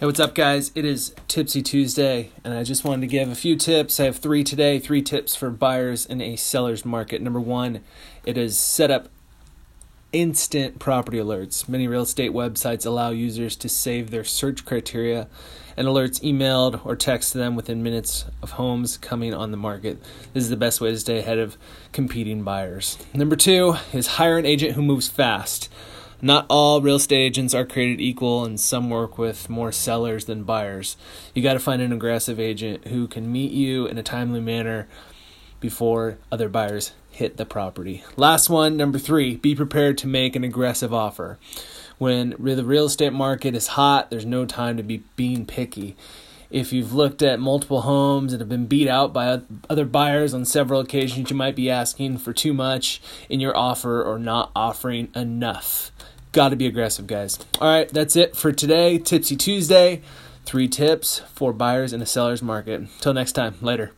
Hey, what's up, guys? It is Tipsy Tuesday, and I just wanted to give a few tips. I have three today, three tips for buyers in a seller's market. Number one, it is set up instant property alerts. Many real estate websites allow users to save their search criteria and alerts emailed or text to them within minutes of homes coming on the market. This is the best way to stay ahead of competing buyers. Number two is hire an agent who moves fast. Not all real estate agents are created equal, and some work with more sellers than buyers. You got to find an aggressive agent who can meet you in a timely manner before other buyers hit the property. Last one, number three, be prepared to make an aggressive offer. When the real estate market is hot, there's no time to be being picky. If you've looked at multiple homes and have been beat out by other buyers on several occasions, you might be asking for too much in your offer or not offering enough. Got to be aggressive, guys. All right, that's it for today. Tipsy Tuesday. Three tips for buyers in a seller's market. Until next time, later.